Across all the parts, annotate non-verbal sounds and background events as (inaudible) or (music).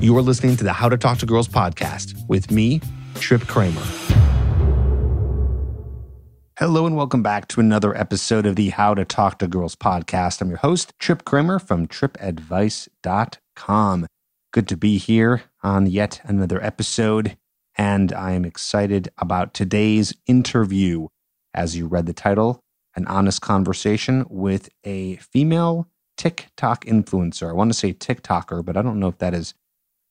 You are listening to the How to Talk to Girls podcast with me, Trip Kramer. Hello, and welcome back to another episode of the How to Talk to Girls podcast. I'm your host, Trip Kramer from tripadvice.com. Good to be here on yet another episode, and I am excited about today's interview. As you read the title, an honest conversation with a female TikTok influencer. I want to say TikToker, but I don't know if that is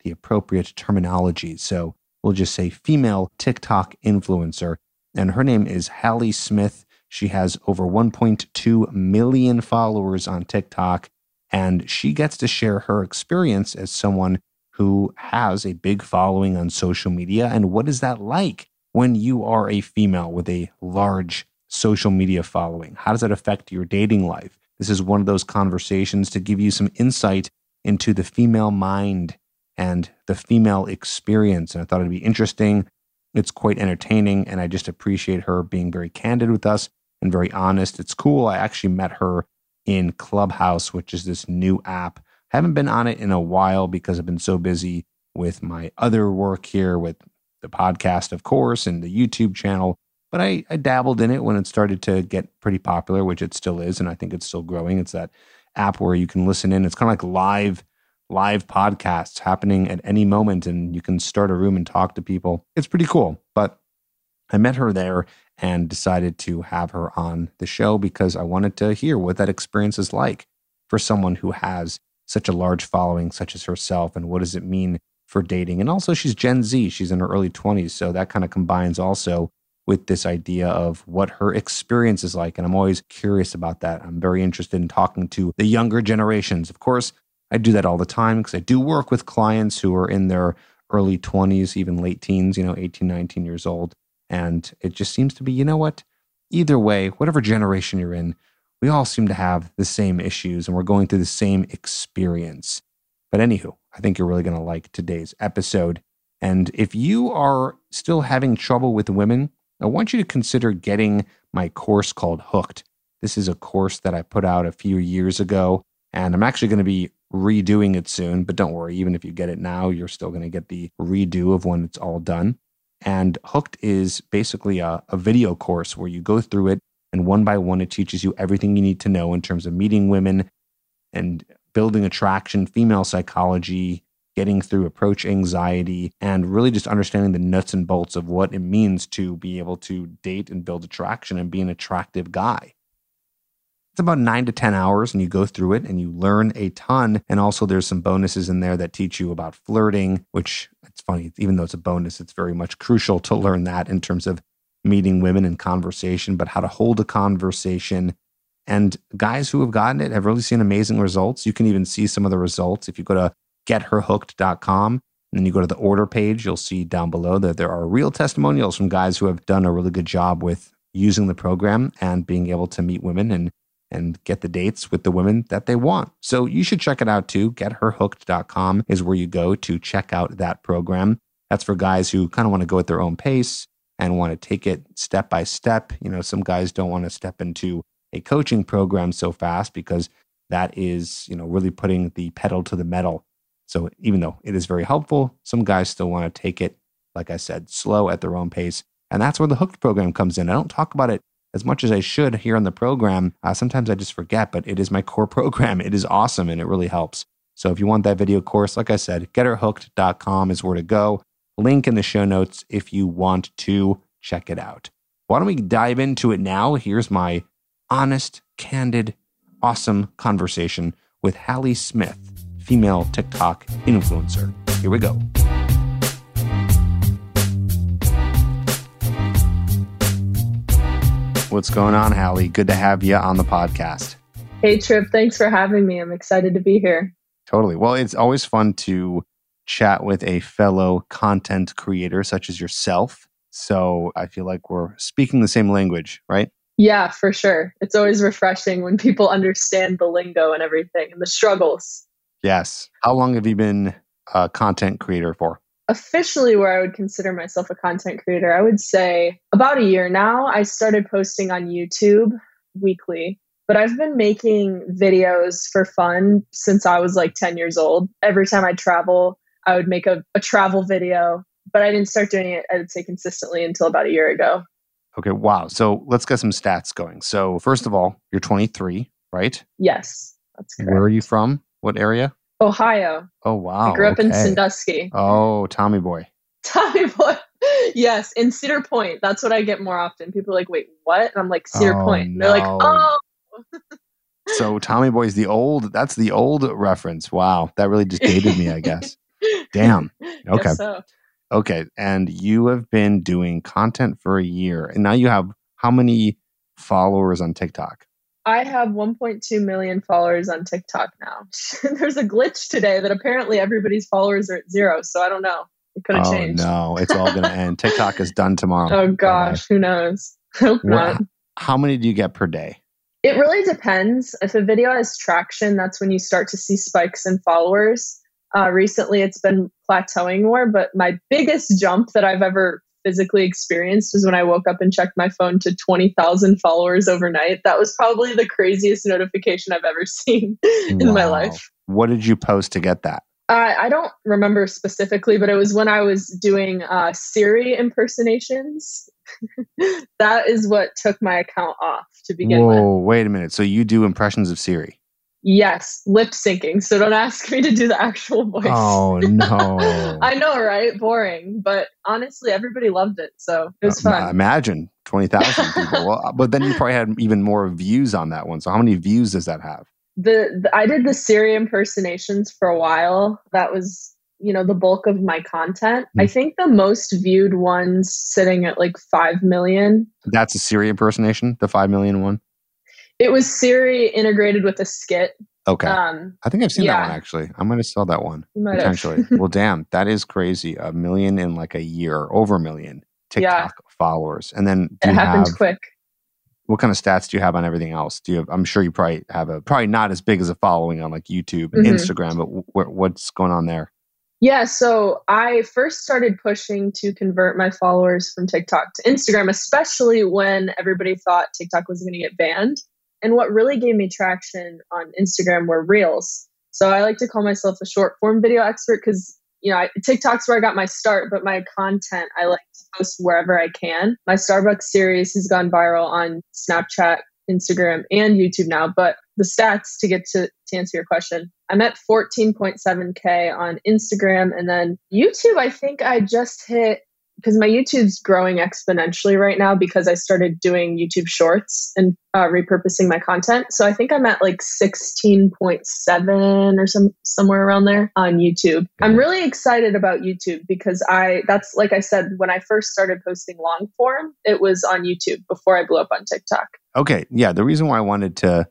the appropriate terminology. So we'll just say female TikTok influencer. And her name is Hallie Smith. She has over 1.2 million followers on TikTok. And she gets to share her experience as someone who has a big following on social media. And what is that like when you are a female with a large social media following? How does that affect your dating life? This is one of those conversations to give you some insight into the female mind and the female experience. And I thought it'd be interesting. It's quite entertaining. And I just appreciate her being very candid with us and very honest. It's cool. I actually met her in Clubhouse, which is this new app. I haven't been on it in a while because I've been so busy with my other work here, with the podcast, of course, and the YouTube channel. But I, I dabbled in it when it started to get pretty popular, which it still is. And I think it's still growing. It's that app where you can listen in. It's kind of like live live podcasts happening at any moment and you can start a room and talk to people. It's pretty cool. But I met her there and decided to have her on the show because I wanted to hear what that experience is like for someone who has such a large following, such as herself, and what does it mean for dating. And also, she's Gen Z, she's in her early 20s. So that kind of combines also with this idea of what her experience is like. And I'm always curious about that. I'm very interested in talking to the younger generations. Of course, I do that all the time because I do work with clients who are in their early 20s, even late teens, you know, 18, 19 years old. And it just seems to be, you know what? Either way, whatever generation you're in, we all seem to have the same issues and we're going through the same experience. But anywho, I think you're really going to like today's episode. And if you are still having trouble with women, I want you to consider getting my course called Hooked. This is a course that I put out a few years ago, and I'm actually going to be redoing it soon, but don't worry, even if you get it now, you're still going to get the redo of when it's all done. And Hooked is basically a, a, video course where you go through it and one by one, it teaches you everything you need to know in terms of meeting women and building attraction, female psychology, getting through approach anxiety, and really just understanding the nuts and bolts of what it means to be able to date and build attraction and be an attractive guy. It's about nine to 10 hours, and you go through it and you learn a ton. And also, there's some bonuses in there that teach you about flirting, which it's funny, even though it's a bonus, it's very much crucial to learn that in terms of meeting women in conversation, but how to hold a conversation. And guys who have gotten it have really seen amazing results. You can even see some of the results if you go to getherhooked.com and then you go to the order page, you'll see down below that there are real testimonials from guys who have done a really good job with using the program and being able to meet women and and get the dates with the women that they want. So you should check it out too. GetHerHooked.com is where you go to check out that program. That's for guys who kind of want to go at their own pace and want to take it step by step. You know, some guys don't want to step into a coaching program so fast because that is, you know, really putting the pedal to the metal. So even though it is very helpful, some guys still want to take it, like I said, slow at their own pace. And that's where the Hooked program comes in. I don't talk about it as much as I should here on the program. Uh, sometimes I just forget, but it is my core (laughs) program. It is awesome and it really helps. So if you want that video course, like I said, getherhooked.com is where to go. Link in the show notes if you want to check it out. Why don't we dive into it now? Here's my honest, candid, awesome conversation with Hallie Smith, female TikTok influencer. Here we go. What's going on, Hallie? Good to have you on the podcast. Hey, Trip. Thanks for having me. I'm excited to be here. Totally. Well, it's always fun to chat with a fellow content creator such as yourself. So I feel like we're speaking the same language, right? Yeah, for sure. It's always refreshing when people understand the lingo and everything and the struggles. Yes. How long have you been a content creator for? Officially where I would consider myself a content creator, I would say about a year now. I started posting on YouTube weekly, but I've been making videos for fun since I was like 10 years old. Every time I travel, I would make a, a travel video, but I didn't start doing it, I would say, consistently until about a year ago. Okay, wow. So let's get some stats going. So, first of all, you're 23, right? Yes, that's correct. Where are you from? What area? Ohio. Oh, wow. I grew up in. Sandusky. Oh, Tommy boy. (laughs) Tommy boy. yes, in Cedar Point. That's what I get more often. People are like, wait, what? And I'm like, Cedar Oh, Point. And They're like, oh. (laughs) So Tommy Boy's the old. That's the old reference. Wow, that really just dated me, I guess. (laughs) Damn. Okay. So. Okay, and you have been doing content for a year, and now you have how many followers on TikTok? I have 1.2 million followers on TikTok now. (laughs) There's a glitch today that apparently everybody's followers are at zero. So I don't know. It could have oh changed. no, it's all going to end. (laughs) TikTok is done tomorrow. Oh gosh, who knows? (laughs) Hope not. How many do you get per day? It really depends. If a video has traction, that's when you start to see spikes in followers. Uh, recently, it's been plateauing more, but my biggest jump that I've ever physically experienced was when I woke up and checked my phone to 20,000 followers overnight. That was probably the craziest notification I've ever (laughs) seen in my life. What did you post to get that? Uh, I don't remember specifically, but it was when I was doing uh, Siri impersonations. (laughs) that is what took my account off to begin with. Whoa, wait a minute. So you do impressions of Siri? Yes, lip syncing. So don't ask me to do the actual voice. Oh no! (laughs) I know, right? Boring, but honestly, everybody loved it, so it was Uh, fun. Imagine twenty thousand (laughs) people. well, but then you probably had even more views on that one. So how many views does that have? The, the I did the Siri impersonations for a while. That was, you know, the bulk of my content. I Hmm. think the most viewed ones sitting at like five million. That's a Siri impersonation, the five million one. It was Siri integrated with a skit. Okay, Um, I think I've seen that one actually. I might have saw that one might potentially. (laughs) well, damn, that is crazy. A million in like a year, over a million TikTok followers, and then it happened have quick. what kind of stats do you have on everything else? Do you have? I'm sure you probably have a probably not as big as a following on like YouTube and Mhm. Instagram, but wh- what's going on there? Yeah, so I first started pushing to convert my followers from TikTok to Instagram, especially when everybody thought TikTok was going to get banned. And what really gave me traction on Instagram were reels. So I like to call myself a short form video expert because, you know, I, TikTok's where I got my start, but my content I like to post wherever I can. My Starbucks series has gone viral on Snapchat, Instagram, and YouTube now. But the stats to get to, to answer your question, I'm at 14.7K on Instagram. And then YouTube, I think I just hit because my YouTube's growing exponentially right now because I started doing YouTube shorts and uh, repurposing my content. So I think I'm at like 16.7 or some somewhere around there on YouTube. I'm really excited about YouTube because I that's like I said when I first started posting long form, it was on YouTube before I blew up on TikTok. Okay, yeah. The reason why I wanted to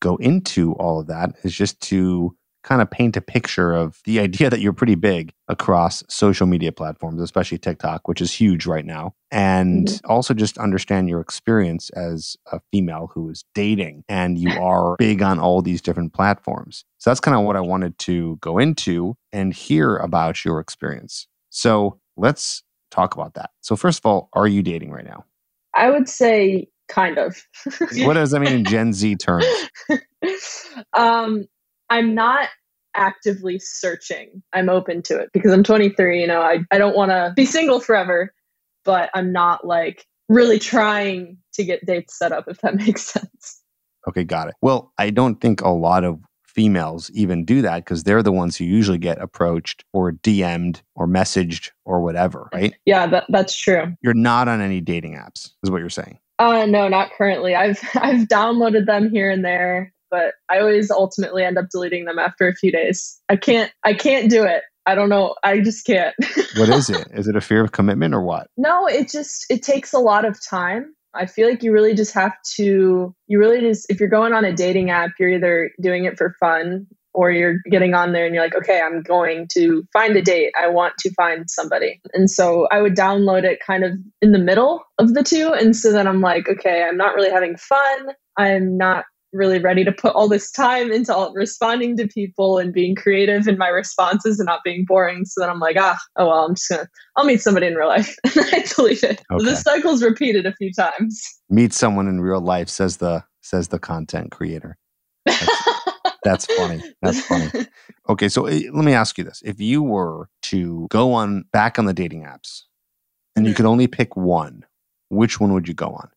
go into all of that is just to kind of paint a picture of the idea that you're pretty big across social media platforms, especially TikTok, which is huge right now. And also just understand your experience as a female who is dating and you (laughs) are big on all these different platforms. So that's kind of what I wanted to go into and hear about your experience. So let's talk about that. So, first of all, are you dating right now? I would say kind of. What does that mean in Gen Z (laughs) terms? um, I'm not actively searching. I'm open to it because I'm 23. You know, I, I don't want to be single forever, but I'm not like really trying to get dates set up, if that (laughs) makes sense. Okay, got it. Well, I don't think a lot of females even do that because they're the ones who usually get approached or DM'd or messaged or whatever, right? Yeah, that, that's true. You're not on any dating apps, is what you're saying. Uh, no, not currently. I've (laughs) I've downloaded them here and there, but I always ultimately end up deleting them after a few days. I can't I can't do it. I don't know. I just can't. (laughs) What is it? is it a fear of commitment or what? No, it just it takes a lot of time. I feel like you really just have to you really just if you're going on a dating app, you're either doing it for fun or you're getting on there and you're like, okay, I'm going to find a date. I want to find somebody. And so I would download it kind of in the middle of the two. And so then I'm like, okay, I'm not really having fun. I'm not really ready to put all this time into all, responding to people and being creative in my responses and not being boring. So then I'm like, ah, oh well, I'm just gonna, I'll meet somebody in real life, (laughs) and I delete it. Okay. The cycle's repeated a few times. Meet someone in real life, says the says the content creator. That's That's funny. That's funny. (laughs) Okay, so eh, let me ask you this: If you were to go on back on the dating apps, and you Mhm. could only pick one, which one would you go on?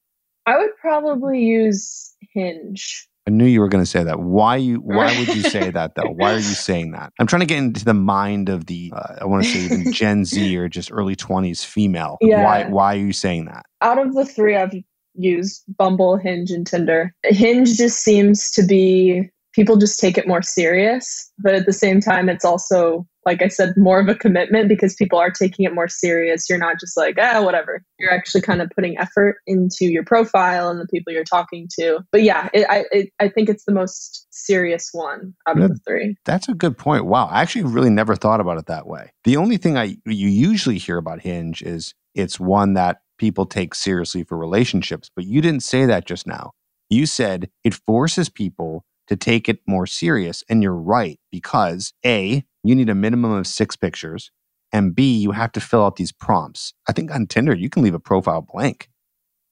I would probably use Hinge. I knew you were going to say that. Why you? Why would you say (laughs) that though? Why are you saying that? I'm trying to get into the mind of the. Uh, I want to say even Gen Z (laughs) or just early 20s female. Yeah. Why? Why are you saying that? Out of the three I've used, Bumble, Hinge, and Tinder, Hinge just seems to be people just take it more serious. But at the same time, it's also, like I said, more of a commitment because people are taking it more serious. You're not just like, ah, whatever. You're actually kind of putting effort into your profile and the people you're talking to. But yeah, it, I, it, I think it's the most serious one out of the three. That's a good point. Wow, I actually really never thought about it that way. The only thing I you usually hear about Hinge is it's one that people take seriously for relationships, but you didn't say that just now. You said it forces people to take it more serious, and you're right because A, you need a minimum of 6 pictures, and B, you have to fill out these prompts. I think on Tinder you can leave a profile blank.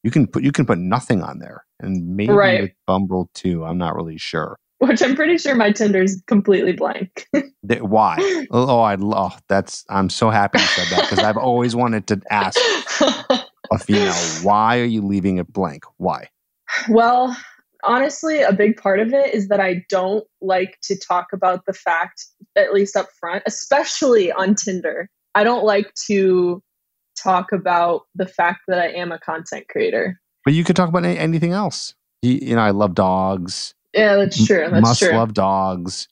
You can put you can put nothing on there. And maybe Right. with Bumble too, I'm not really sure. Which I'm pretty sure my Tinder's completely blank. (laughs) Why? Oh, oh I oh, that's. I'm so happy you said that because I've always wanted to ask (laughs) a female, why are you leaving it blank? Why? Well, honestly, a big part of it is that I don't like to talk about the fact, at least up front, especially on Tinder. I don't like to talk about the fact that I am a content creator. But you could talk about anything else. You, you know, I love dogs. Yeah, that's true. That's Must true. love dogs.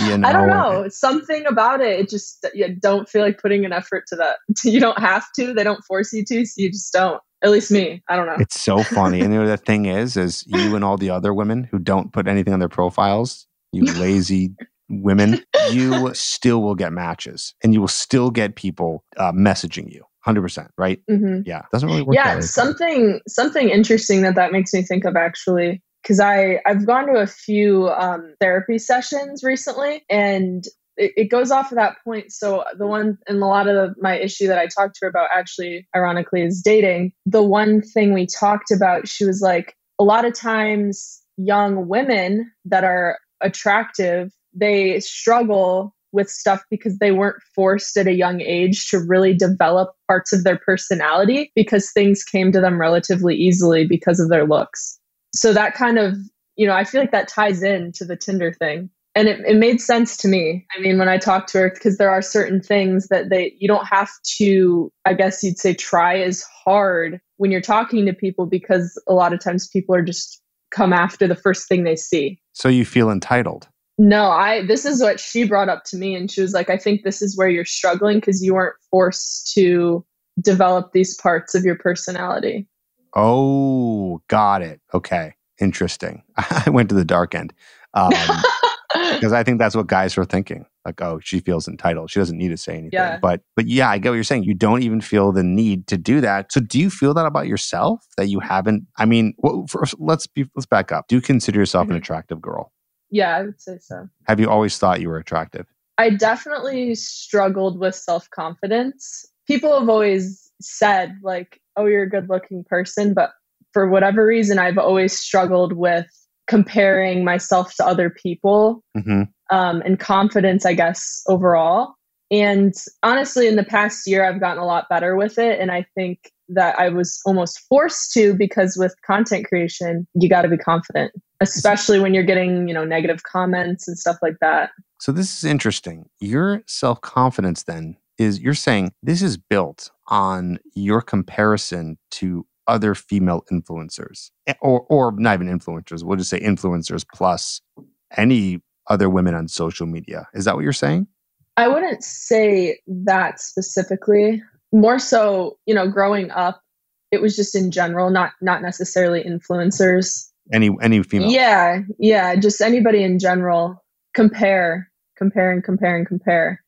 You know, (laughs) I don't know. Something about it, it just, you don't feel like putting an effort to that. (laughs) You don't have to. They don't force you to, so you just don't. At least me. I don't know. It's so funny. and you know the thing is, is you and all the other women who don't put anything on their profiles, you (laughs) lazy women, you still will get matches, and you will still get people uh, messaging you. Hundred percent, right? hmm Yeah, doesn't really work. yeah something something interesting that that makes me think of actually because i i've gone to a few um, therapy sessions recently and it, it goes off of that point so the one and a lot of the, my issue that i talked to her about actually ironically is dating the one thing we talked about she was like a lot of times young women that are attractive they struggle with stuff because they weren't forced at a young age to really develop parts of their personality because things came to them relatively easily because of their looks. So that kind of, you know, I feel like that ties in to the Tinder thing. And it, it made sense to me. I mean, when I talked to her, because there are certain things that they, you don't have to, I guess you'd say, try as hard when you're talking to people because a lot of times people are just come after the first thing they see. So you feel entitled. No, I this is what she brought up to me and she was like I think this is where you're struggling because you weren't forced to develop these parts of your personality. Oh, got it. Okay, interesting. (laughs) I went to the dark end (laughs) because I think that's what guys are thinking. Like, oh, she feels entitled. She doesn't need to say anything. Yeah. But, but yeah, I get what you're saying. You don't even feel the need to do that. So, do you feel that about yourself that you haven't? I mean, well, first, let's be let's back up. Do you consider yourself an Mhm. attractive girl? yeah, I would say so. Have you always thought you were attractive? I definitely struggled with self-confidence. People have always said like, "Oh, you're a good-looking person," but for whatever reason I've always struggled with comparing myself to other people hmm um, and confidence, I guess, overall. And honestly, in the past year, I've gotten a lot better with it. And I think that I was almost forced to because with content creation, you got to be confident, especially when you're getting, you know, negative comments and stuff like that. So this is interesting. Your self confidence then is you're saying this is built on your comparison to other female influencers Eh, or or not even influencers. We'll just say influencers plus any other women on social media. Is that what you're saying? I wouldn't say that specifically. More so, you know, growing up, it was just in general, not not necessarily influencers. Any any female? Yeah, yeah, just anybody in general. Compare, compare, and compare and compare.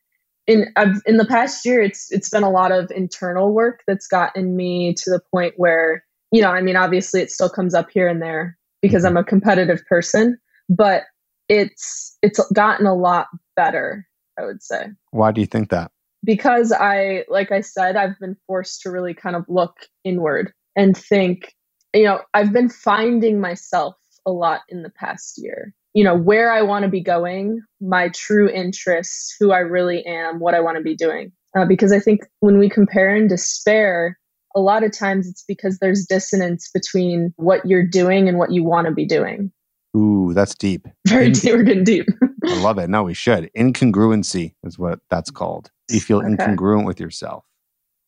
In I've, in the past year, it's it's been a lot of internal work that's gotten me to the point where you know, I mean, obviously, it still comes up here and there because mm-hmm. I'm a competitive person, but it's it's gotten a lot better. I would say Why do you think that? because I, like I said, I've been forced to really kind of look inward and think, you know, I've been finding myself a lot in the past year. You know, where I want to be going, my true interests, who I really am, what I want to be doing. Uh, because I think when we compare and despair, a lot of times it's because there's dissonance between what you're doing and what you want to be doing. Ooh, that's deep. Very deep. We're getting deep. I love it. No, we should. Incongruency is what that's called. You feel okay. incongruent with yourself.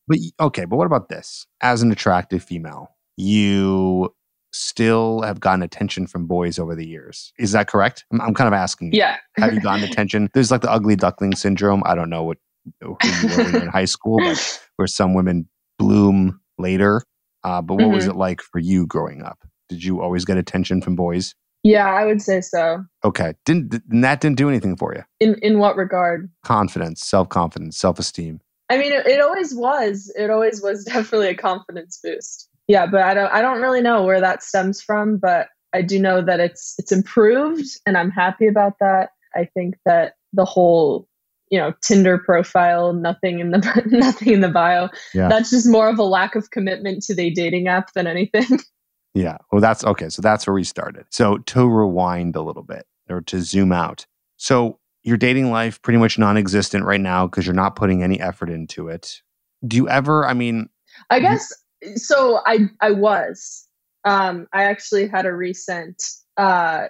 But okay, but what about this? As an attractive female, you still have gotten attention from boys over the years. Is that correct? I'm, I'm kind of asking. Yeah. have you gotten attention? (laughs) There's like the ugly duckling syndrome. I don't know what who you were in high school, but (laughs) where some women bloom later. Uh, but what mm-hmm. was it like for you growing up? Did you always get attention from boys? Yeah, I would say so. Okay. Didn't that didn't do anything for you? In in what regard? Confidence, self-confidence, self-esteem. I mean, it, it always was. It always was (laughs) definitely a confidence boost. Yeah, but I don't I don't really know where that stems from, but I do know that it's it's improved and I'm happy about that. I think that the whole you know Tinder profile, nothing in the (laughs) nothing in the bio. Yeah. That's just more of a lack of commitment to the dating app than anything. (laughs) Yeah. Well, that's okay. So that's where we started. So to rewind a little bit or to zoom out. So your dating life pretty much non-existent right now because you're not putting any effort into it. Do you ever? I mean, I guess so. I I was. Um, I actually had a recent. Uh,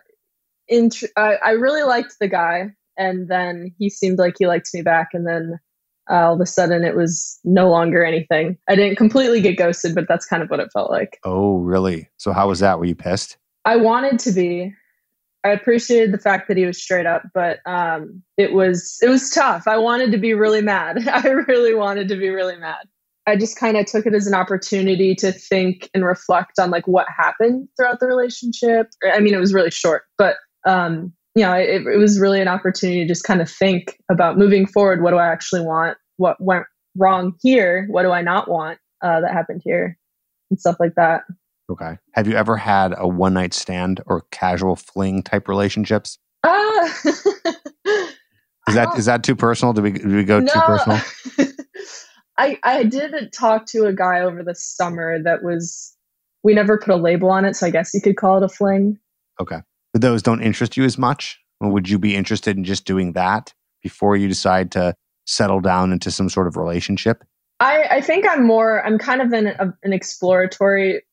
int- I, I really liked the guy, and then he seemed like he liked me back, and then uh, all of a sudden it was no longer anything. I didn't completely get ghosted, but that's kind of what it felt like. Oh, really? So how was that? Were you pissed? I wanted to be. I appreciated the fact that he was straight up, but um, it was it was tough. I wanted to be really mad. (laughs) I really wanted to be really mad. I just kind of took it as an opportunity to think and reflect on like what happened throughout the relationship. I mean, it was really short, but um, you know, it, it was really an opportunity to just kind of think about moving forward. What do I actually want? What went wrong here? What do I not want uh, that happened here? And stuff like that. Okay. Have you ever had a one night stand or casual fling type relationships? Uh, is that (laughs) is that too personal? Do we did we go no. too personal? (laughs) I I did talk to a guy over the summer that was we never put a label on it, so I guess you could call it a fling. Okay But those don't interest you as much? Or would you be interested in just doing that before you decide to settle down into some sort of relationship? I, I think I'm more, I'm kind of in a, an exploratory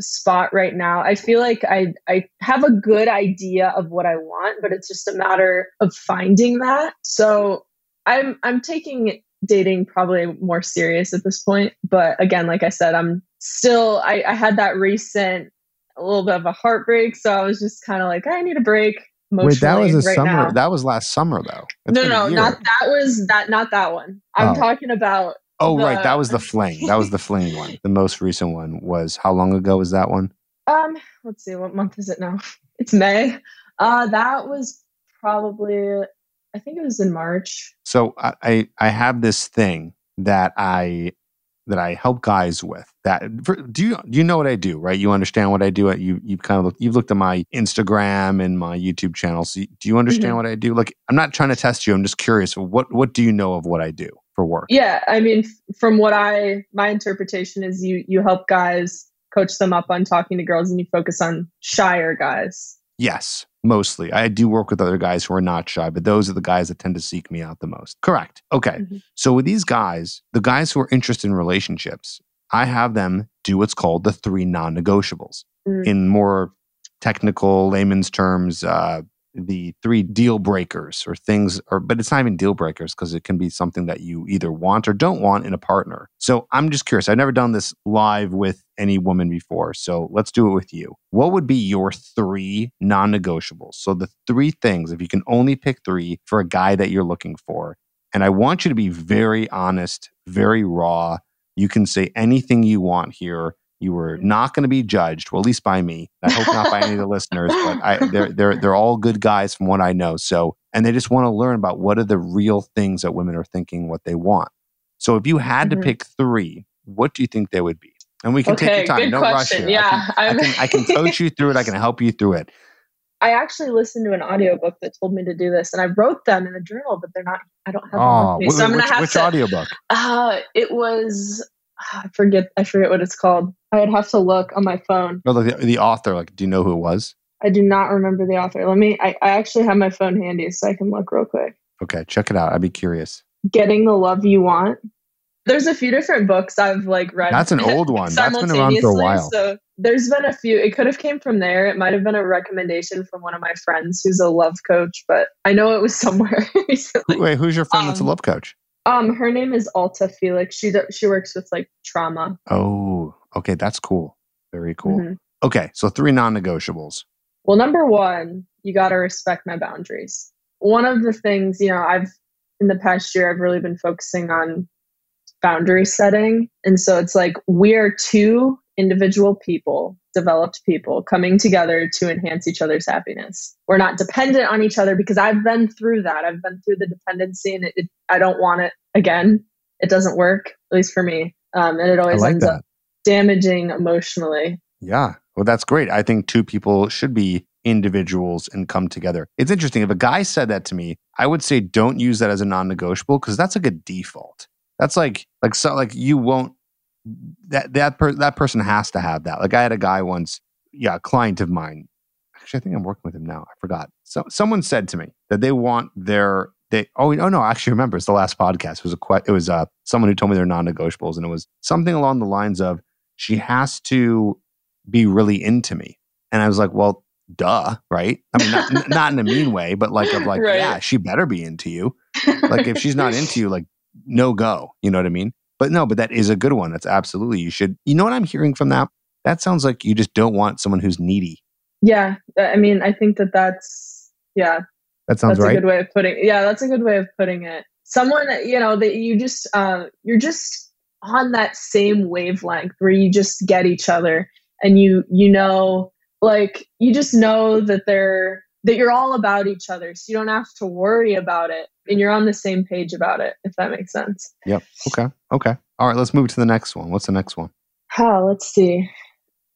spot right now. I feel like I, I have a good idea of what I want, but it's just a matter of finding that. So I'm, I'm taking dating probably more serious at this point. But again, like I said, I'm still, I, I had that recent a little bit of a heartbreak. So I was just kind of like, I need a break. Wait, that was a right summer. Now. That was last summer, though. It's no, no, not that was that. Not that one. I'm oh. talking about. Oh, the, right. That was the fling. That was the (laughs) fling one. The most recent one was how long ago was that one? Um, let's see. What month is it now? It's May. Uh, that was probably. I think it was in March. So I I, I have this thing that I that I help guys with. That for, do you do you know what I do? Right, you understand what I do. You you kind of look, you've looked at my Instagram and my YouTube channel. So do you understand mm-hmm. what I do? Like, I'm not trying to test you. I'm just curious. What what do you know of what I do for work? Yeah, I mean, from what I my interpretation is, you you help guys coach them up on talking to girls, and you focus on shyer guys. Yes, mostly. I do work with other guys who are not shy, but those are the guys that tend to seek me out the most. Correct. Okay. Mm-hmm. So with these guys, the guys who are interested in relationships, I have them do what's called the three non negotiables. Mm-hmm. In more technical layman's terms, uh, the three deal breakers or things or but it's not even deal breakers because it can be something that you either want or don't want in a partner. So i'm just curious i've never done this live with any woman before so let's do it with you. What would be your three non-negotiables? So the three things if you can only pick three for a guy that you're looking for and i want you to be very honest very raw. You can say anything you want here you were not going to be judged, well, at least by me. I hope not by any of the listeners, but I, they're they're they're all good guys from what I know. So, and they just want to learn about what are the real things that women are thinking, what they want. So, if you had mm-hmm. to pick three, what do you think they would be? And we can okay, take your time. No question. rush here. Yeah, I can, I can, I can coach you through it. I can help you through it. I actually listened to an audiobook that told me to do this, and I wrote them in a journal, but they're not. I don't have oh, them. So I'm gonna have which to. audiobook? Uh, it was I forget I forget what it's called. I would have to look on my phone. No, the, the author, like, do you know who it was? I do not remember the author. Let me, I, I actually have my phone handy so I can look real quick. Okay, check it out. I'd be curious. Getting the Love You Want. There's a few different books I've like read. That's an (laughs) old one. That's been around for a while. So there's been a few. It could have came from there. It might have been a recommendation from one of my friends who's a love coach, but I know it was (laughs) somewhere recently. Wait, who's your friend um, that's a um, love coach? Um, her name is Alta Felix. She she works with like trauma. Oh, okay, that's cool. Very cool. Mm-hmm. Okay, so three non-negotiables. Well, number one, you got to respect my boundaries. One of the things, you know, I've in the past year, I've really been focusing on boundary setting. And so it's like we are two individual people, developed people coming together to enhance each other's happiness. We're not dependent on each other because I've been through that. I've been through the dependency and it, it, I don't want it again. It doesn't work, at least for me. Um, and it always like ends that. up damaging emotionally. Yeah. Well, that's great. I think two people should be individuals and come together. It's interesting. If a guy said that to me, I would say don't use that as a non-negotiable because that's like a default. That's like like so like you won't that that per, that person has to have that. Like I had a guy once, yeah, a client of mine. Actually, I think I'm working with him now. I forgot. So someone said to me that they want their they oh oh no, I actually remember it's the last podcast. It was a it was uh someone who told me they're non-negotiables and it was something along the lines of she has to be really into me. And I was like, well, duh, right? I mean, not, not in a mean way, but like of like, right. yeah, she better be into you. (laughs) Like if she's not into you, like no go. You know what I mean? But no, but that is a good one. That's absolutely you should. You know what I'm hearing from that? That sounds like you just don't want someone who's needy. Yeah, I mean, I think that that's yeah. That sounds that's right. a good way of putting. Yeah, that's a good way of putting it. Someone that, you know that you just uh, you're just on that same wavelength where you just get each other and you you know like you just know that they're that you're all about each other. So you don't have to worry about it and you're on the same page about it if that makes sense. Yep. Okay. Okay. All right. Let's move to the next one. What's the next one? Oh let's see.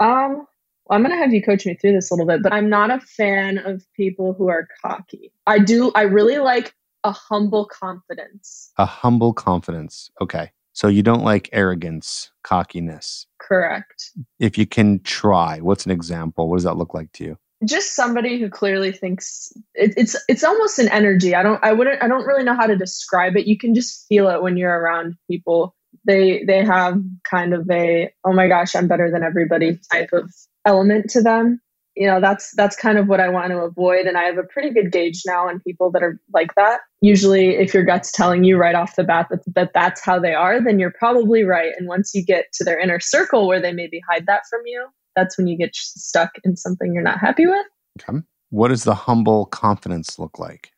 Um well, i'm going to have you coach me through this a little bit but i'm not a fan of people who are cocky. I do i really like a humble confidence. A humble confidence. Okay so you don't like arrogance cockiness correct if you can try what's an example what does that look like to you just somebody who clearly thinks it, it's it's almost an energy. I don't I wouldn't I don't really know how to describe it. You can just feel it when you're around people. They they have kind of a oh my gosh I'm better than everybody type of element to them. You know that's that's kind of what I want to avoid, and I have a pretty good gauge now on people that are like that. Usually, if your gut's telling you right off the bat that, that that's how they are, then you're probably right. And once you get to their inner circle where they maybe hide that from you, that's when you get stuck in something you're not happy with. Okay. What does the humble confidence look like?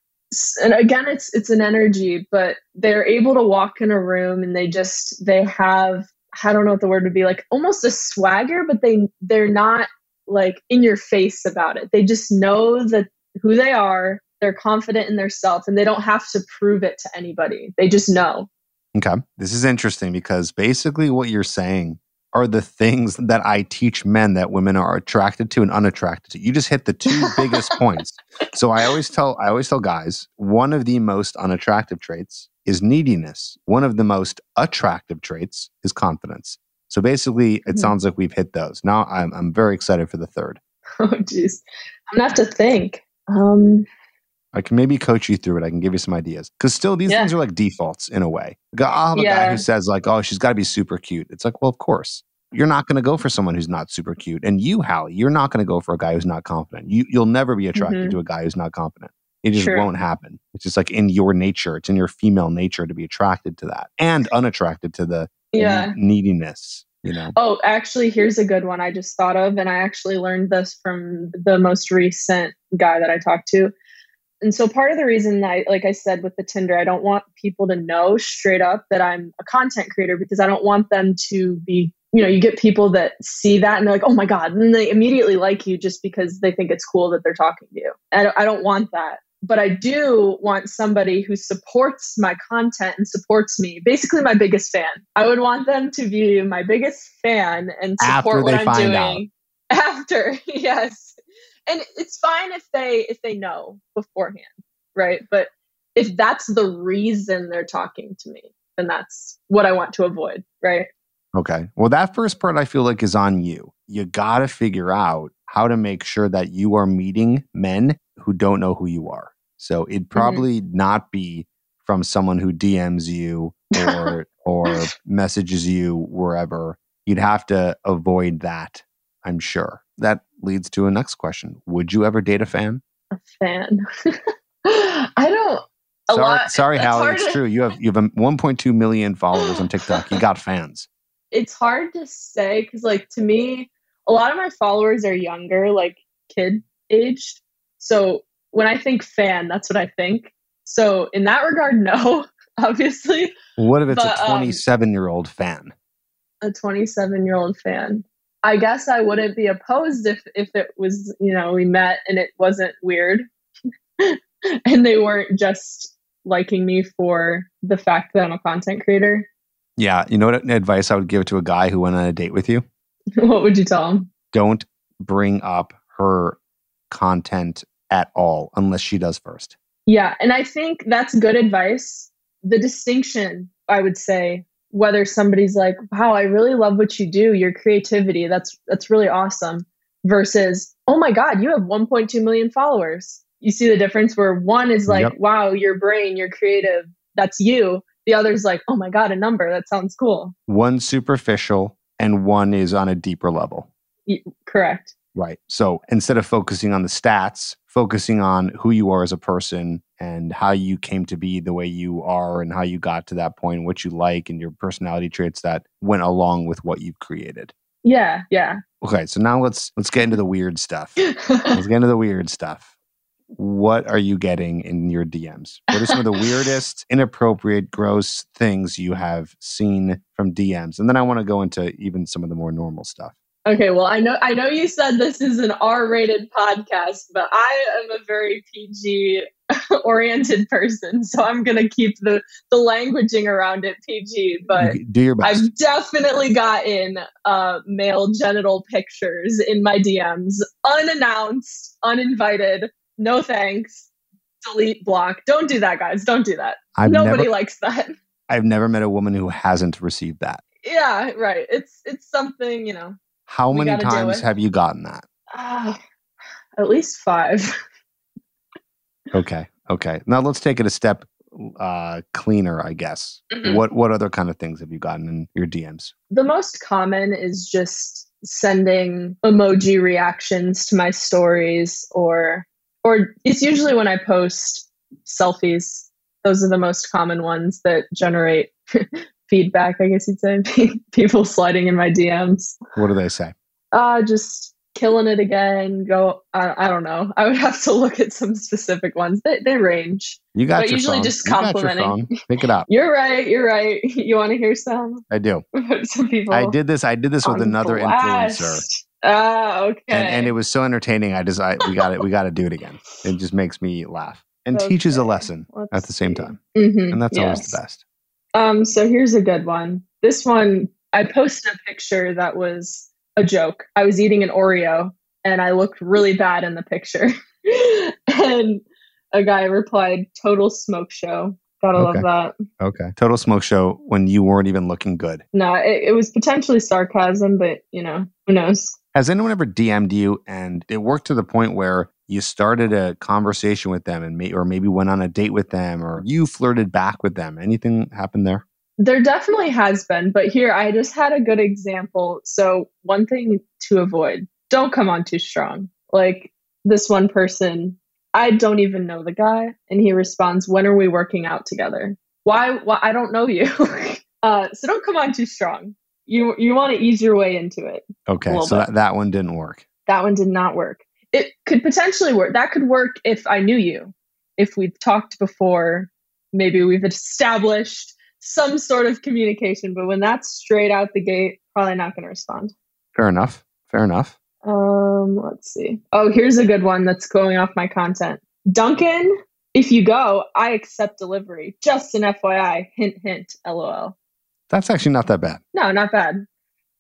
And again, it's it's an energy, but they're able to walk in a room and they just they have I don't know what the word would be like almost a swagger, but they they're not like in your face about it. They just know that who they are. They're confident in their self and they don't have to prove it to anybody. They just know. Okay. This is interesting because basically what you're saying are the things that I teach men that women are attracted to and unattracted to. You just hit the two (laughs) biggest points. So I always tell I always tell guys, one of the most unattractive traits is neediness. One of the most attractive traits is confidence. So basically, it mm-hmm. sounds like we've hit those. Now I'm I'm very excited for the third. (laughs) Oh jeez. I'm gonna have to think. Um I can maybe coach you through it. I can give you some ideas because still these yeah. things are like defaults in a way. I'll have a yeah. guy who says like, "Oh, she's got to be super cute." It's like, well, of course, you're not going to go for someone who's not super cute, and you, Hallie, you're not going to go for a guy who's not confident. You you'll never be attracted mm-hmm. to a guy who's not confident. It just won't happen. It's just like in your nature. It's in your female nature to be attracted to that and unattracted to the yeah. neediness. You know. Oh, actually, here's a good one I just thought of, and I actually learned this from the most recent guy that I talked to and so part of the reason I like I said with the Tinder, I don't want people to know straight up that I'm a content creator because I don't want them to be, you know, you get people that see that and they're like, oh my God, and they immediately like you just because they think it's cool that they're talking to you. I don't, I don't want that. But I do want somebody who supports my content and supports me, basically my biggest fan. I would want them to be my biggest fan and support what I'm doing. Out. (laughs) After, (laughs) yes and it's fine if they if they know beforehand right but if that's the reason they're talking to me then that's what i want to avoid right okay well that first part i feel like is on you you got to figure out how to make sure that you are meeting men who don't know who you are. So it'd Mm-hmm. probably not be from someone who DMs you or (laughs) or messages you wherever. You'd have to avoid that, I'm sure. That leads to a next question. Would you ever date a fan? a fan. (laughs) I don't. A sorry, lot. sorry, it's Hallie, it's to- true. You have you have um, 1.2 million followers on TikTok. You got fans. (laughs) It's hard to say because, like, to me, a lot of my followers are younger, like kid aged. So when I think fan, that's what I think. So in that regard, no, (laughs) obviously, What if it's But, a um, 27 year old fan? a 27 year old fan. I guess I wouldn't be opposed if if it was, you know, we met and it wasn't weird, (laughs) and they weren't just liking me for the fact that I'm a content creator. Yeah, you know what advice I would give to a guy who went on a date with you? (laughs) what would you tell them? Don't bring up her content at all unless she does first. Yeah, and I think that's good advice. The distinction, I would say, whether somebody's like, "Wow, I really love what you do, your creativity. That's that's really awesome," versus, "Oh my god, you have 1.2 million followers." You see the difference where one is like, Yep. "Wow, your brain, you're creative. That's you." The other's like, "Oh my god, a number. That sounds cool." One superficial and one is on a deeper level. Correct. Right. So instead of focusing on the stats, focusing on who you are as a person and how you came to be the way you are and how you got to that point, what you like and your personality traits that went along with what you've created. Yeah, yeah. Okay, so now let's let's get into the weird stuff. (laughs) Let's get into the weird stuff. What are you getting in your DMs? What are some of the (laughs) weirdest, inappropriate, gross things you have seen from DMs? And then I want to go into even some of the more normal stuff. Okay, well, I know I know you said this is an R-rated podcast, but I am a very PG (laughs) oriented person, so I'm going to keep the the languaging around it PG, but do your best. I've definitely gotten uh, male genital pictures in my DMs, unannounced, uninvited. No thanks. Delete, block. Don't do that, guys. Don't do that. I've Nobody never likes that. (laughs) I've never met a woman who hasn't received that. yeah, right. It's it's something you know. How many times have you gotten that? ah, at least five. (laughs) Okay. Okay. Now let's take it a step uh cleaner, I guess. Mhm. What what other kind of things have you gotten in your DMs? The most common is just sending emoji reactions to my stories or or it's usually when I post selfies. Those are the most common ones that generate (laughs) feedback, I guess you'd say. (laughs) People sliding in my DMs. What do they say? Uh just killing it again. Go I, I don't know. I would have to look at some specific ones. They they range. You got But your usually phone. just You got your complimenting. Pick it up. (laughs) You're right, you're right. You want to hear some? I do. some people I did this. I did this with another influencer, blast. Ah, okay. and, and it was so entertaining. I just, I, we got it. We got to do it again. It just makes me laugh and teaches a lesson at let's the same see. time, Mhm, and that's always the best. Um, so here's a good one. This one, I posted a picture that was a joke. I was eating an Oreo and I looked really bad in the picture. (laughs) and a guy replied, "Total smoke show." Gotta Okay. love that. Okay. Total smoke show when you weren't even looking good. No, it, it was potentially sarcasm, but you know, who knows? Has anyone ever DM'd you and it worked to the point where you started a conversation with them and may, or maybe went on a date with them or you flirted back with them? Anything happened there? There definitely has been, but here I just had a good example. So, one thing to avoid don't come on too strong. Like this one person, I don't even know the guy, and he responds, When are we working out together? Why? Why? I don't know you. (laughs) uh, so, don't come on too strong. You, you want to ease your way into it. Okay. So bit. that, that one didn't work. That one did not work. It could potentially work. That could work if I knew you, if we've talked before, maybe we've established some sort of communication. But when that's straight out the gate, probably not going to respond. Fair enough. Fair enough. Um, let's see. Oh, here's a good one that's going off my content. Duncan, if you go, I accept delivery. Just an FYI. Hint, hint. LOL. That's actually not that bad, No, not bad.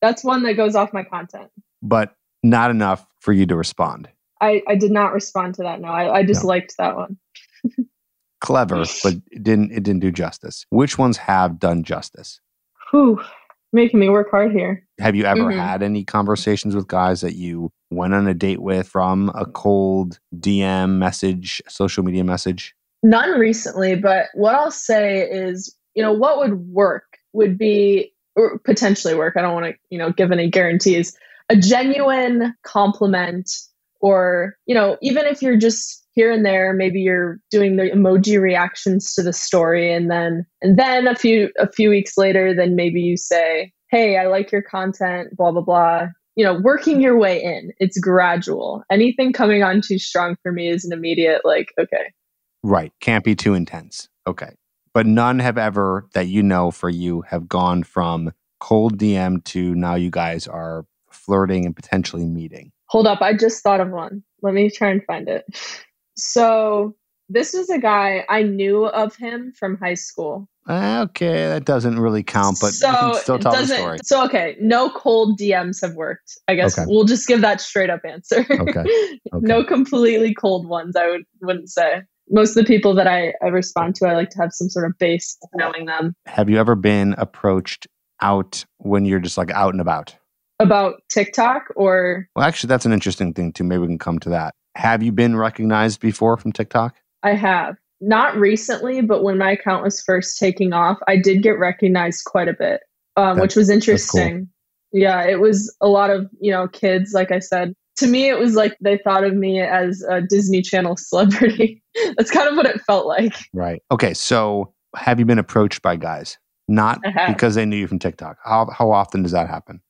That's one that goes off my content. but not enough for you to respond. I, I did not respond to that. No, I, I just No. liked that one. (laughs) Clever, but it didn't it didn't do justice. Which ones have done justice? Whew. making me work hard here. Have you ever Mhm. had any conversations with guys that you went on a date with from a cold DM message, social media message? None recently, but what I'll say is, you know, what would work would be, or potentially work. I don't want to, you know, give any guarantees. A genuine compliment, or, you know, even if you're just here and there, maybe you're doing the emoji reactions to the story, and then, and then a few, a few weeks later, then maybe you say, Hey, I like your content, blah, blah, blah. You know, working your way in. It's gradual. Anything coming on too strong for me is an immediate, like, okay, Right. Can't be too intense. Okay. But none have ever, that you know for you, have gone from cold DM to now you guys are flirting and potentially meeting. Hold up, I just thought of one. Let me try and find it. So, this was a guy I knew of him from high school. Okay, that doesn't really count, but so you can still tell the story. So, okay, no cold DMs have worked. I guess Okay. we'll just give that straight up answer. Okay, (laughs) okay. no completely cold ones, I would, wouldn't say. Most of the people that I, I respond to, I like to have some sort of base of knowing them. Have you ever been approached out when you're just like out and about? About TikTok or Well, actually, that's an interesting thing too. Maybe we can come to that. Have you been recognized before from TikTok? I have. Not recently, but when my account was first taking off, I did get recognized quite a bit, um, which was cool. interesting. Yeah, it was a lot of, you know, kids, like I said. To me, it was like they thought of me as a Disney Channel celebrity. (laughs) That's kind of what it felt like. Right. Okay. So, have you been approached by guys? Not because they knew you from TikTok. How how often does that happen?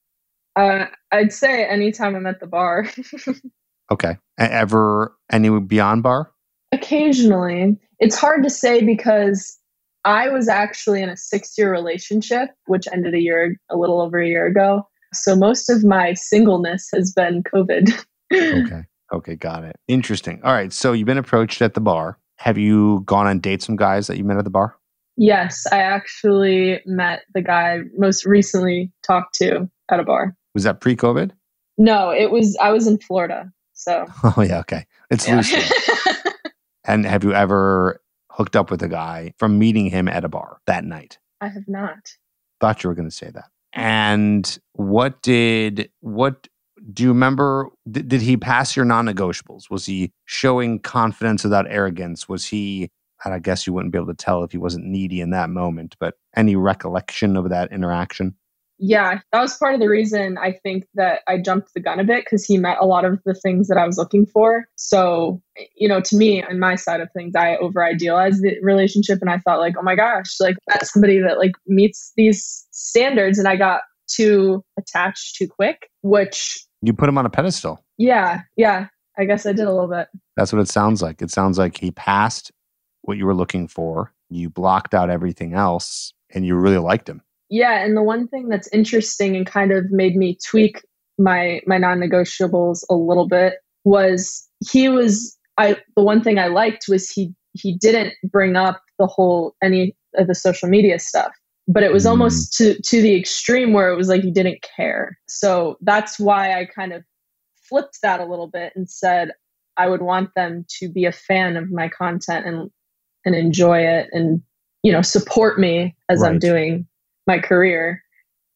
Uh, I'd say anytime I'm at the bar, (laughs) Okay. Ever any beyond bar? occasionally. It's hard to say because I was actually in a six year relationship, which ended a year, a little over a year ago. So most of my singleness has been COVID. (laughs) Okay. Okay. Got it. Interesting. All right. So you've been approached at the bar. Have you gone on dates some guys that you met at the bar? yes, I actually met the guy I most recently talked to at a bar. Was that pre-COVID? No, it was, I was in Florida. So, (laughs) Oh yeah. Okay. It's yeah. loose. (laughs) and have you ever hooked up with a guy from meeting him at a bar that night? I have not. Thought you were going to say that. And what did what do you remember? Did, did he pass your non-negotiables? Was he showing confidence without arrogance? Was he? and I guess you wouldn't be able to tell if he wasn't needy in that moment. But any recollection of that interaction? Yeah, that was part of the reason I think that I jumped the gun a bit because he met a lot of the things that I was looking for. So, you know, to me, on my side of things, I over idealized the relationship and I thought, like, oh my gosh, like that's somebody that like meets these standards. And I got too attached too quick, which, You put him on a pedestal. yeah, yeah, I guess I did a little bit. That's what it sounds like. It sounds like he passed what you were looking for. You blocked out everything else, and you really liked him. Yeah, and the one thing that's interesting and kind of made me tweak my my non-negotiables a little bit was he was I the one thing I liked was he he didn't bring up the whole any of the social media stuff. But it was Mm. almost to to the extreme where it was like he didn't care. So that's why I kind of flipped that a little bit and said I would want them to be a fan of my content and and enjoy it and you know support me as I'm doing my career.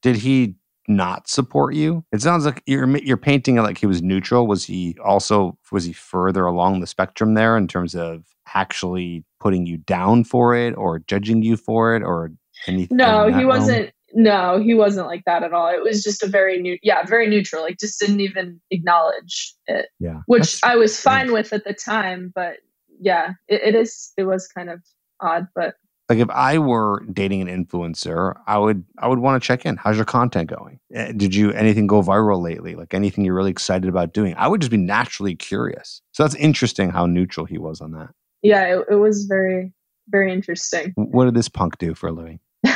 Did he not support you? It sounds like you're you're painting it like he was neutral. Was he also was he further along the spectrum there in terms of actually putting you down for it or judging you for it or anything? No, he realm? wasn't. No, he wasn't like that at all. It was just a very new, yeah, very neutral. Like just didn't even acknowledge it, Yeah, which I was fine with at the time. But yeah, it, it is. It was kind of odd, but like if I were dating an influencer, I would I would want to check in. How's your content going? Eh, Did you anything go viral lately? Like anything you're really excited about doing? I would just be naturally curious. So that's interesting how neutral he was on that. yeah, it, it was very, very interesting. What did this punk do for a living? (laughs)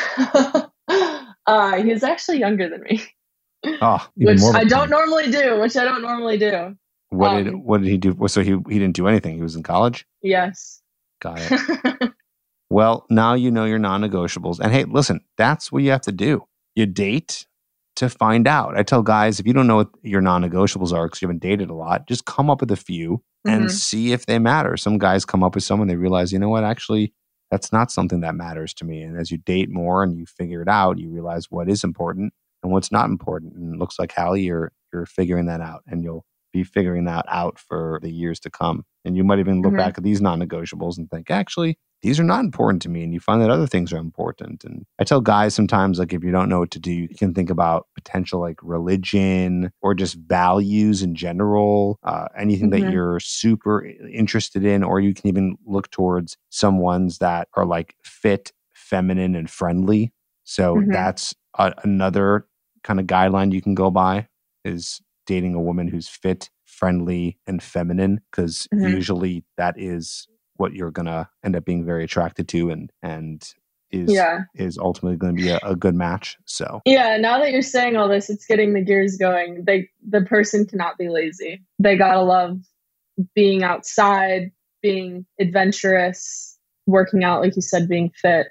uh, he was actually younger than me, Oh, which more. of a I don't normally do. Which I don't normally do. What did um, what did he do? So he he didn't do anything. He was in college. Yes. Got it. (laughs) well, now you know your non-negotiables. And hey, listen, that's what you have to do. You date to find out. I tell guys if you don't know what your non-negotiables are because you haven't dated a lot, just come up with a few and Mhm. see if they matter. Some guys come up with someone they realize, you know what, actually, that's not something that matters to me. And as you date more and you figure it out, you realize what is important and what's not important. And it looks like Hallie, you're you're figuring that out, and you'll be figuring that out for the years to come. And you might even look mm-hmm. back at these non-negotiables and think, actually, these are not important to me and you find that other things are important and i tell guys sometimes like if you don't know what to do you can think about potential like religion or just values in general uh, anything mm-hmm. that you're super interested in or you can even look towards some ones that are like fit feminine and friendly so mm-hmm. that's a, another kind of guideline you can go by is dating a woman who's fit friendly and feminine because mm-hmm. usually that is what you're gonna end up being very attracted to and and is yeah. is ultimately going to be a, a, good match. So yeah, now that you're saying all this, it's getting the gears going. They the person cannot be lazy. They gotta love being outside, being adventurous, working out, like you said, being fit.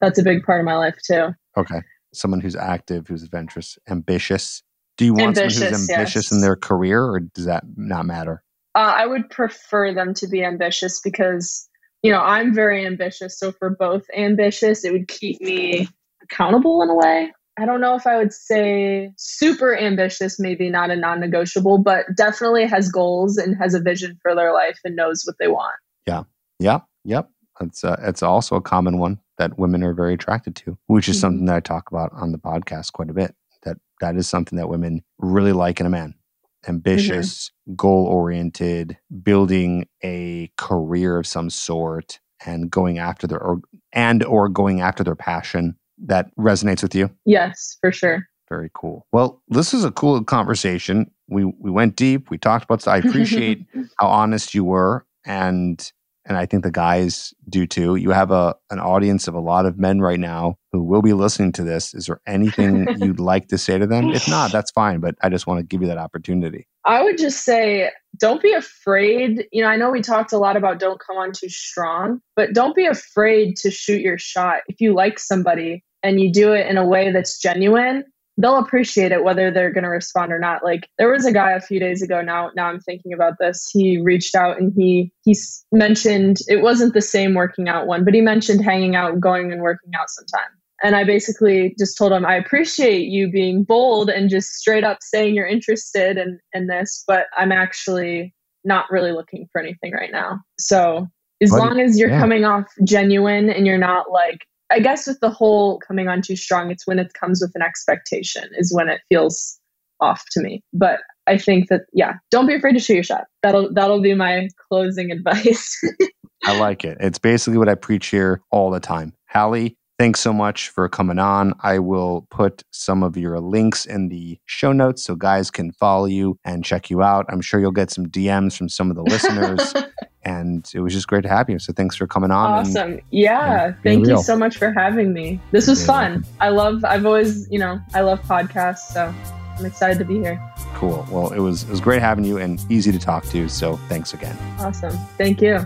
That's a big part of my life too. Okay, someone who's active, who's adventurous, ambitious. Do you want ambitious, someone who's ambitious yes. in their career, or does that not matter? Uh, I would prefer them to be ambitious because, you know, I'm very ambitious. So for both ambitious, it would keep me accountable in a way. I don't know if I would say super ambitious, maybe not a non negotiable, but definitely has goals and has a vision for their life and knows what they want. Yeah. Yeah. Yep. It's, uh, it's also a common one that women are very attracted to, which is mm-hmm. something that I talk about on the podcast quite a bit. That that is something that women really like in a man ambitious, mm-hmm. goal oriented, building a career of some sort and going after their or, and or going after their passion that resonates with you? Yes, for sure. Very cool. Well, this is a cool conversation. We we went deep. We talked about. I (laughs) appreciate how honest you were, and and I think the guys do too. You have a an audience of a lot of men right now who will be listening to this. Is there anything (laughs) you'd like to say to them? If not, that's fine, but I just want to give you that opportunity. I would just say don't be afraid. You know, I know we talked a lot about don't come on too strong, but don't be afraid to shoot your shot. If you like somebody and you do it in a way that's genuine, they'll appreciate it whether they're going to respond or not. Like there was a guy a few days ago now now i'm thinking about this he reached out and he he mentioned it wasn't the same working out one but he mentioned hanging out going and working out sometime. And i basically just told him i appreciate you being bold and just straight up saying you're interested in in this but i'm actually not really looking for anything right now. So as long as you're yeah. coming off genuine and you're not like I guess with the whole coming on too strong, it's when it comes with an expectation is when it feels off to me. But I think that yeah, don't be afraid to shoot your shot. That'll that'll be my closing (laughs) advice. I like it. It's basically what I preach here all the time. Hallie, thanks so much for coming on. I will put some of your links in the show notes so guys can follow you and check you out. I'm sure you'll get some DMs from some of the (laughs) listeners and it was just great to have you. So thanks for coming on. Awesome. And, yeah. And Thank you so much for having me. This was yeah. fun. I love, I've always, you know, I love podcasts. So I'm excited to be here. Cool. Well, it was, it was great having you and easy to talk to. So thanks again. Awesome. Thank you.